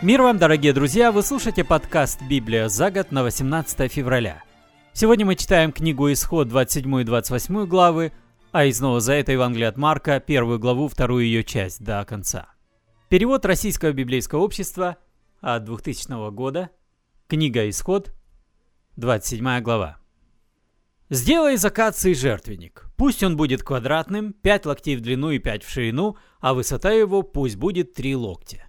Мир вам, дорогие друзья! Вы слушаете подкаст «Библия за год» на 18 февраля. Сегодня мы читаем книгу «Исход» 27 и 28 главы, а из Нового Завета Евангелия от Марка, первую главу, вторую ее часть до конца. Перевод Российского библейского общества от 2000 года. Книга «Исход», 27 глава. «Сделай из акации жертвенник. Пусть он будет квадратным, 5 локтей в длину и 5 в ширину, а высота его пусть будет 3 локтя.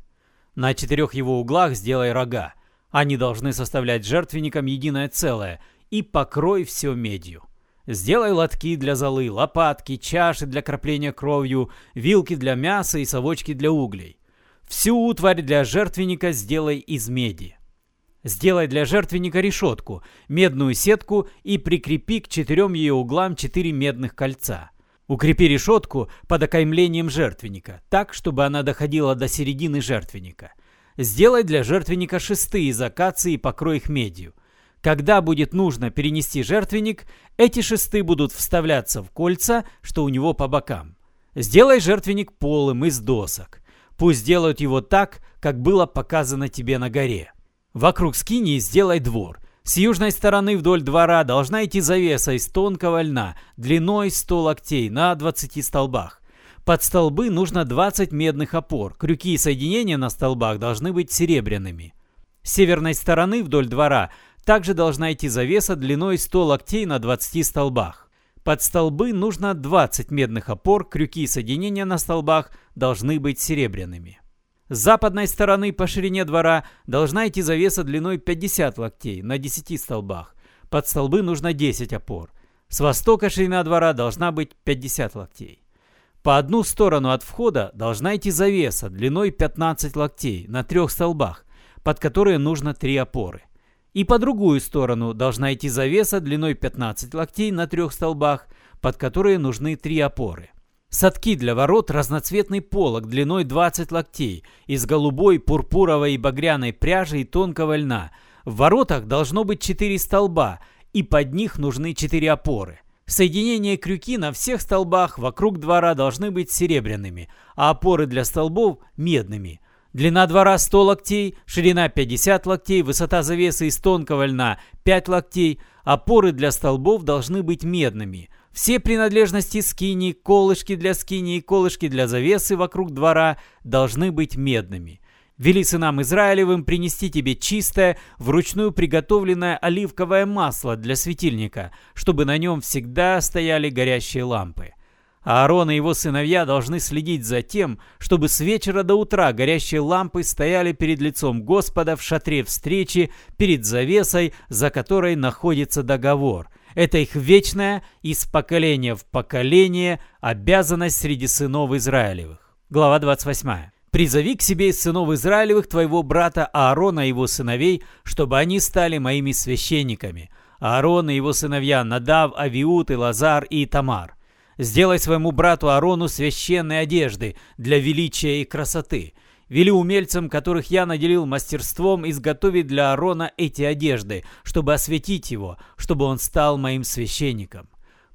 На четырех его углах сделай рога. Они должны составлять жертвенником единое целое. И покрой все медью. Сделай лотки для золы, лопатки, чаши для кропления кровью, вилки для мяса и совочки для углей. Всю утварь для жертвенника сделай из меди. Сделай для жертвенника решетку, медную сетку и прикрепи к четырем ее углам четыре медных кольца. Укрепи решетку под окаймлением жертвенника, так, чтобы она доходила до середины жертвенника. Сделай для жертвенника шесты из акации и покрой их медью. Когда будет нужно перенести жертвенник, эти шесты будут вставляться в кольца, что у него по бокам. Сделай жертвенник полым из досок. Пусть делают его так, как было показано тебе на горе. Вокруг скинии сделай двор – с южной стороны вдоль двора должна идти завеса из тонкого льна, длиной 100 локтей на 20 столбах. Под столбы нужно 20 медных опор. Крюки и соединения на столбах должны быть серебряными. С северной стороны вдоль двора также должна идти завеса длиной 100 локтей на 20 столбах. Под столбы нужно 20 медных опор, крюки и соединения на столбах должны быть серебряными. С западной стороны по ширине двора должна идти завеса длиной 50 локтей на 10 столбах. Под столбы нужно 10 опор. С востока ширина двора должна быть 50 локтей. По одну сторону от входа должна идти завеса длиной 15 локтей на трех столбах, под которые нужно три опоры. И по другую сторону должна идти завеса длиной 15 локтей на трех столбах, под которые нужны три опоры. Садки для ворот разноцветный полог длиной 20 локтей из голубой, пурпуровой и багряной пряжи и тонкого льна. В воротах должно быть 4 столба, и под них нужны 4 опоры. Соединения крюки на всех столбах вокруг двора должны быть серебряными, а опоры для столбов – медными. Длина двора 100 локтей, ширина 50 локтей, высота завесы из тонкого льна 5 локтей, опоры для столбов должны быть медными – все принадлежности скини, колышки для скини и колышки для завесы вокруг двора должны быть медными. Вели сынам Израилевым принести тебе чистое, вручную приготовленное оливковое масло для светильника, чтобы на нем всегда стояли горящие лампы. Аарон и его сыновья должны следить за тем, чтобы с вечера до утра горящие лампы стояли перед лицом Господа в шатре встречи, перед завесой, за которой находится договор – это их вечная, из поколения в поколение, обязанность среди сынов Израилевых. Глава 28. «Призови к себе из сынов Израилевых твоего брата Аарона и его сыновей, чтобы они стали моими священниками. Аарон и его сыновья Надав, Авиут, и Лазар и Тамар. Сделай своему брату Аарону священные одежды для величия и красоты, Вели умельцам, которых я наделил мастерством, изготовить для Аарона эти одежды, чтобы осветить его, чтобы он стал моим священником.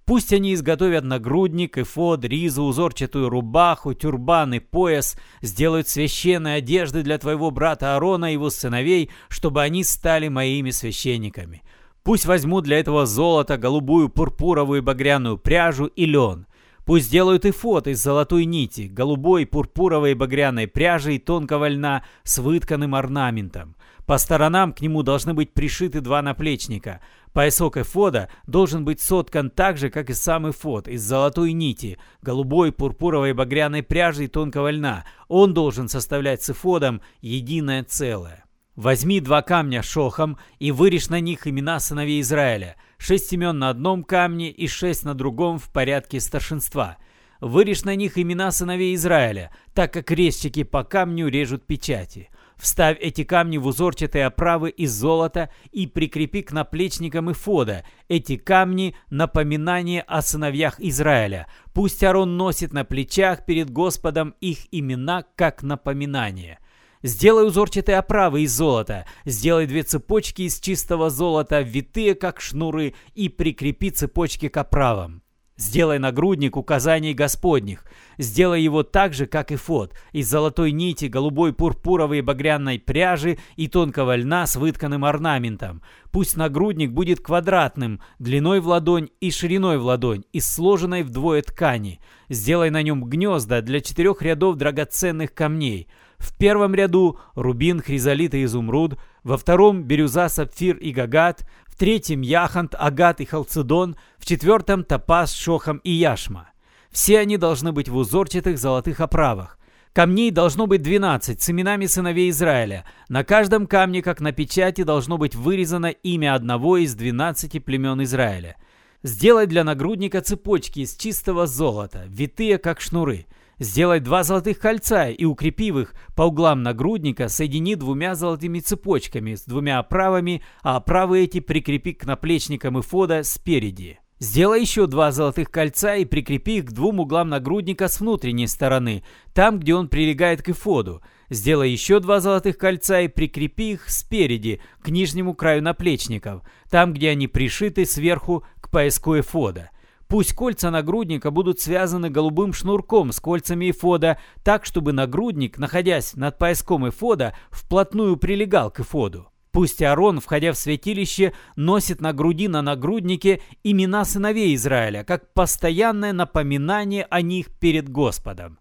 Пусть они изготовят нагрудник, эфод, ризу, узорчатую рубаху, тюрбан и пояс, сделают священные одежды для твоего брата Аарона и его сыновей, чтобы они стали моими священниками. Пусть возьмут для этого золото, голубую, пурпуровую и багряную пряжу и лен. Пусть делают и фото из золотой нити, голубой, пурпуровой багряной пряжи и тонкого льна с вытканным орнаментом. По сторонам к нему должны быть пришиты два наплечника. Поясок эфода должен быть соткан так же, как и сам эфод, из золотой нити, голубой, пурпуровой багряной пряжи и тонкого льна. Он должен составлять с эфодом единое целое. Возьми два камня шохом и вырежь на них имена сыновей Израиля – шесть имен на одном камне и шесть на другом в порядке старшинства. Вырежь на них имена сыновей Израиля, так как резчики по камню режут печати. Вставь эти камни в узорчатые оправы из золота и прикрепи к наплечникам и фода. Эти камни – напоминание о сыновьях Израиля. Пусть Арон носит на плечах перед Господом их имена как напоминание. Сделай узорчатые оправы из золота. Сделай две цепочки из чистого золота, витые как шнуры, и прикрепи цепочки к оправам. Сделай нагрудник указаний Господних. Сделай его так же, как и фот, из золотой нити, голубой пурпуровой багряной пряжи и тонкого льна с вытканным орнаментом. Пусть нагрудник будет квадратным, длиной в ладонь и шириной в ладонь, из сложенной вдвое ткани. Сделай на нем гнезда для четырех рядов драгоценных камней. В первом ряду рубин, хризолит и изумруд, во втором бирюза, сапфир и гагат, в третьем яхонт, агат и халцедон, в четвертом топаз, шохом и яшма. Все они должны быть в узорчатых золотых оправах. Камней должно быть 12 с именами сыновей Израиля. На каждом камне, как на печати, должно быть вырезано имя одного из 12 племен Израиля. Сделай для нагрудника цепочки из чистого золота, витые как шнуры – Сделай два золотых кольца и, укрепив их по углам нагрудника, соедини двумя золотыми цепочками с двумя оправами, а оправы эти прикрепи к наплечникам и фода спереди. Сделай еще два золотых кольца и прикрепи их к двум углам нагрудника с внутренней стороны, там, где он прилегает к эфоду. Сделай еще два золотых кольца и прикрепи их спереди, к нижнему краю наплечников, там, где они пришиты сверху к пояску эфода. Пусть кольца нагрудника будут связаны голубым шнурком с кольцами эфода, так, чтобы нагрудник, находясь над пояском эфода, вплотную прилегал к эфоду. Пусть Аарон, входя в святилище, носит на груди на нагруднике имена сыновей Израиля, как постоянное напоминание о них перед Господом.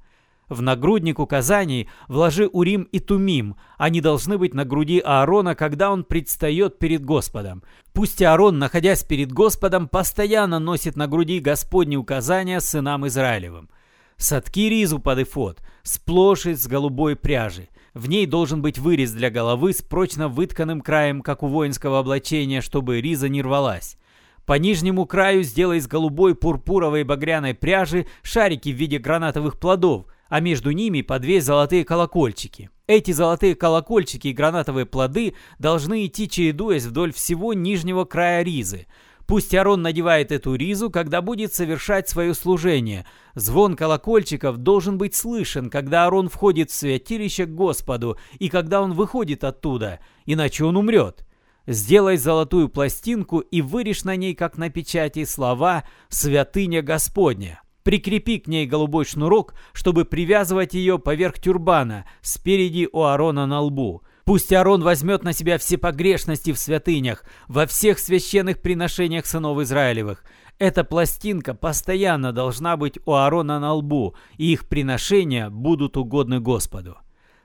В нагрудник указаний вложи Урим и Тумим. Они должны быть на груди Аарона, когда он предстает перед Господом. Пусть Аарон, находясь перед Господом, постоянно носит на груди Господни указания сынам Израилевым. Садки ризу под эфот, сплошь из голубой пряжи. В ней должен быть вырез для головы с прочно вытканным краем, как у воинского облачения, чтобы риза не рвалась. По нижнему краю сделай из голубой пурпуровой багряной пряжи шарики в виде гранатовых плодов, а между ними по две золотые колокольчики. Эти золотые колокольчики и гранатовые плоды должны идти чередуясь вдоль всего нижнего края ризы. Пусть Арон надевает эту ризу, когда будет совершать свое служение. Звон колокольчиков должен быть слышен, когда Арон входит в святилище к Господу и когда он выходит оттуда, иначе он умрет. Сделай золотую пластинку и вырежь на ней, как на печати, слова «Святыня Господня». Прикрепи к ней голубой шнурок, чтобы привязывать ее поверх тюрбана, спереди у Аарона на лбу. Пусть Аарон возьмет на себя все погрешности в святынях, во всех священных приношениях сынов Израилевых. Эта пластинка постоянно должна быть у Аарона на лбу, и их приношения будут угодны Господу.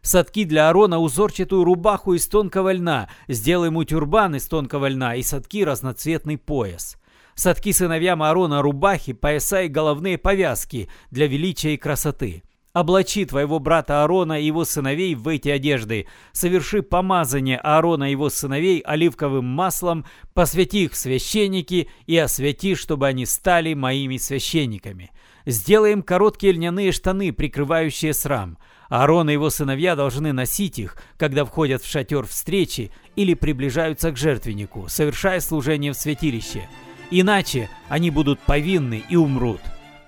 Садки для Аарона узорчатую рубаху из тонкого льна, сделай ему тюрбан из тонкого льна и садки разноцветный пояс. Садки сыновьям Аарона рубахи, пояса и головные повязки для величия и красоты. Облачи твоего брата Аарона и его сыновей в эти одежды. Соверши помазание Аарона и его сыновей оливковым маслом, посвяти их в священники и освяти, чтобы они стали моими священниками. Сделай им короткие льняные штаны, прикрывающие срам. Аарон и его сыновья должны носить их, когда входят в шатер встречи или приближаются к жертвеннику, совершая служение в святилище иначе они будут повинны и умрут.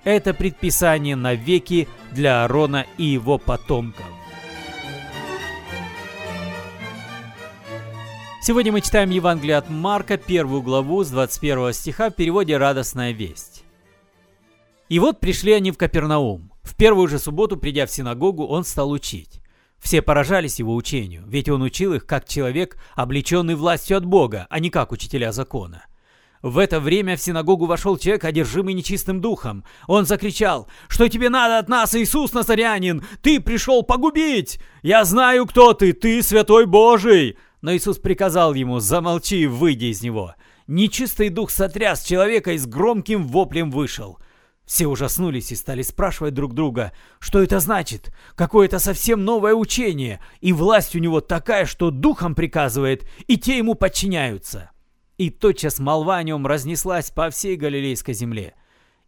Это предписание навеки для Аарона и его потомков. Сегодня мы читаем Евангелие от Марка, первую главу с 21 стиха в переводе «Радостная весть». И вот пришли они в Капернаум. В первую же субботу, придя в синагогу, он стал учить. Все поражались его учению, ведь он учил их как человек, облеченный властью от Бога, а не как учителя закона. В это время в синагогу вошел человек, одержимый нечистым духом. Он закричал, «Что тебе надо от нас, Иисус Назарянин? Ты пришел погубить! Я знаю, кто ты, ты святой Божий!» Но Иисус приказал ему, «Замолчи и выйди из него». Нечистый дух сотряс человека и с громким воплем вышел. Все ужаснулись и стали спрашивать друг друга, что это значит, какое-то совсем новое учение, и власть у него такая, что духом приказывает, и те ему подчиняются. И тотчас молва о нем разнеслась по всей Галилейской земле.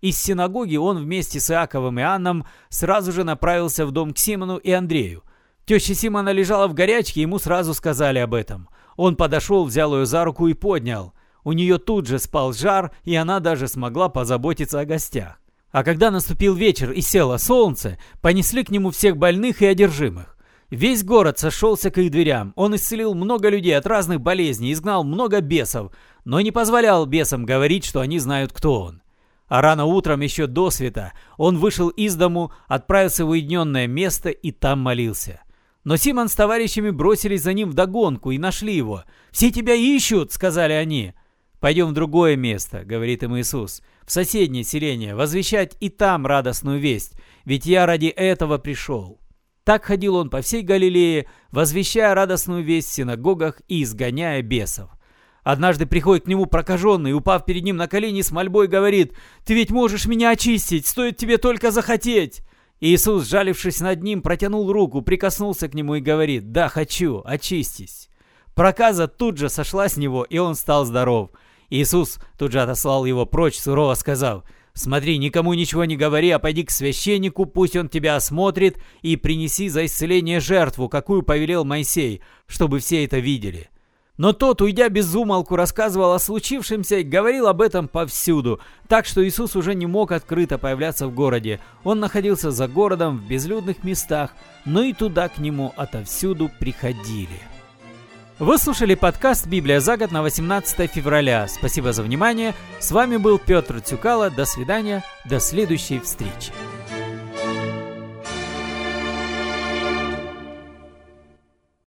Из синагоги он вместе с Иаковом и Анном сразу же направился в дом к Симону и Андрею. Теща Симона лежала в горячке, ему сразу сказали об этом. Он подошел, взял ее за руку и поднял. У нее тут же спал жар, и она даже смогла позаботиться о гостях. А когда наступил вечер и село солнце, понесли к нему всех больных и одержимых. Весь город сошелся к их дверям. Он исцелил много людей от разных болезней, изгнал много бесов, но не позволял бесам говорить, что они знают, кто он. А рано утром, еще до света, он вышел из дому, отправился в уединенное место и там молился. Но Симон с товарищами бросились за ним в догонку и нашли его. «Все тебя ищут!» — сказали они. «Пойдем в другое место», — говорит им Иисус, — «в соседнее селение, возвещать и там радостную весть, ведь я ради этого пришел». Так ходил он по всей Галилее, возвещая радостную весть в синагогах и изгоняя бесов. Однажды приходит к нему прокаженный, упав перед ним на колени с мольбой, говорит, «Ты ведь можешь меня очистить, стоит тебе только захотеть!» Иисус, жалившись над ним, протянул руку, прикоснулся к нему и говорит, «Да, хочу, очистись». Проказа тут же сошла с него, и он стал здоров. Иисус тут же отослал его прочь, сурово сказав, «Смотри, никому ничего не говори, а пойди к священнику, пусть он тебя осмотрит, и принеси за исцеление жертву, какую повелел Моисей, чтобы все это видели». Но тот, уйдя без умолку, рассказывал о случившемся и говорил об этом повсюду, так что Иисус уже не мог открыто появляться в городе. Он находился за городом в безлюдных местах, но и туда к нему отовсюду приходили. Вы слушали подкаст «Библия за год» на 18 февраля. Спасибо за внимание. С вами был Петр Цюкало. До свидания. До следующей встречи.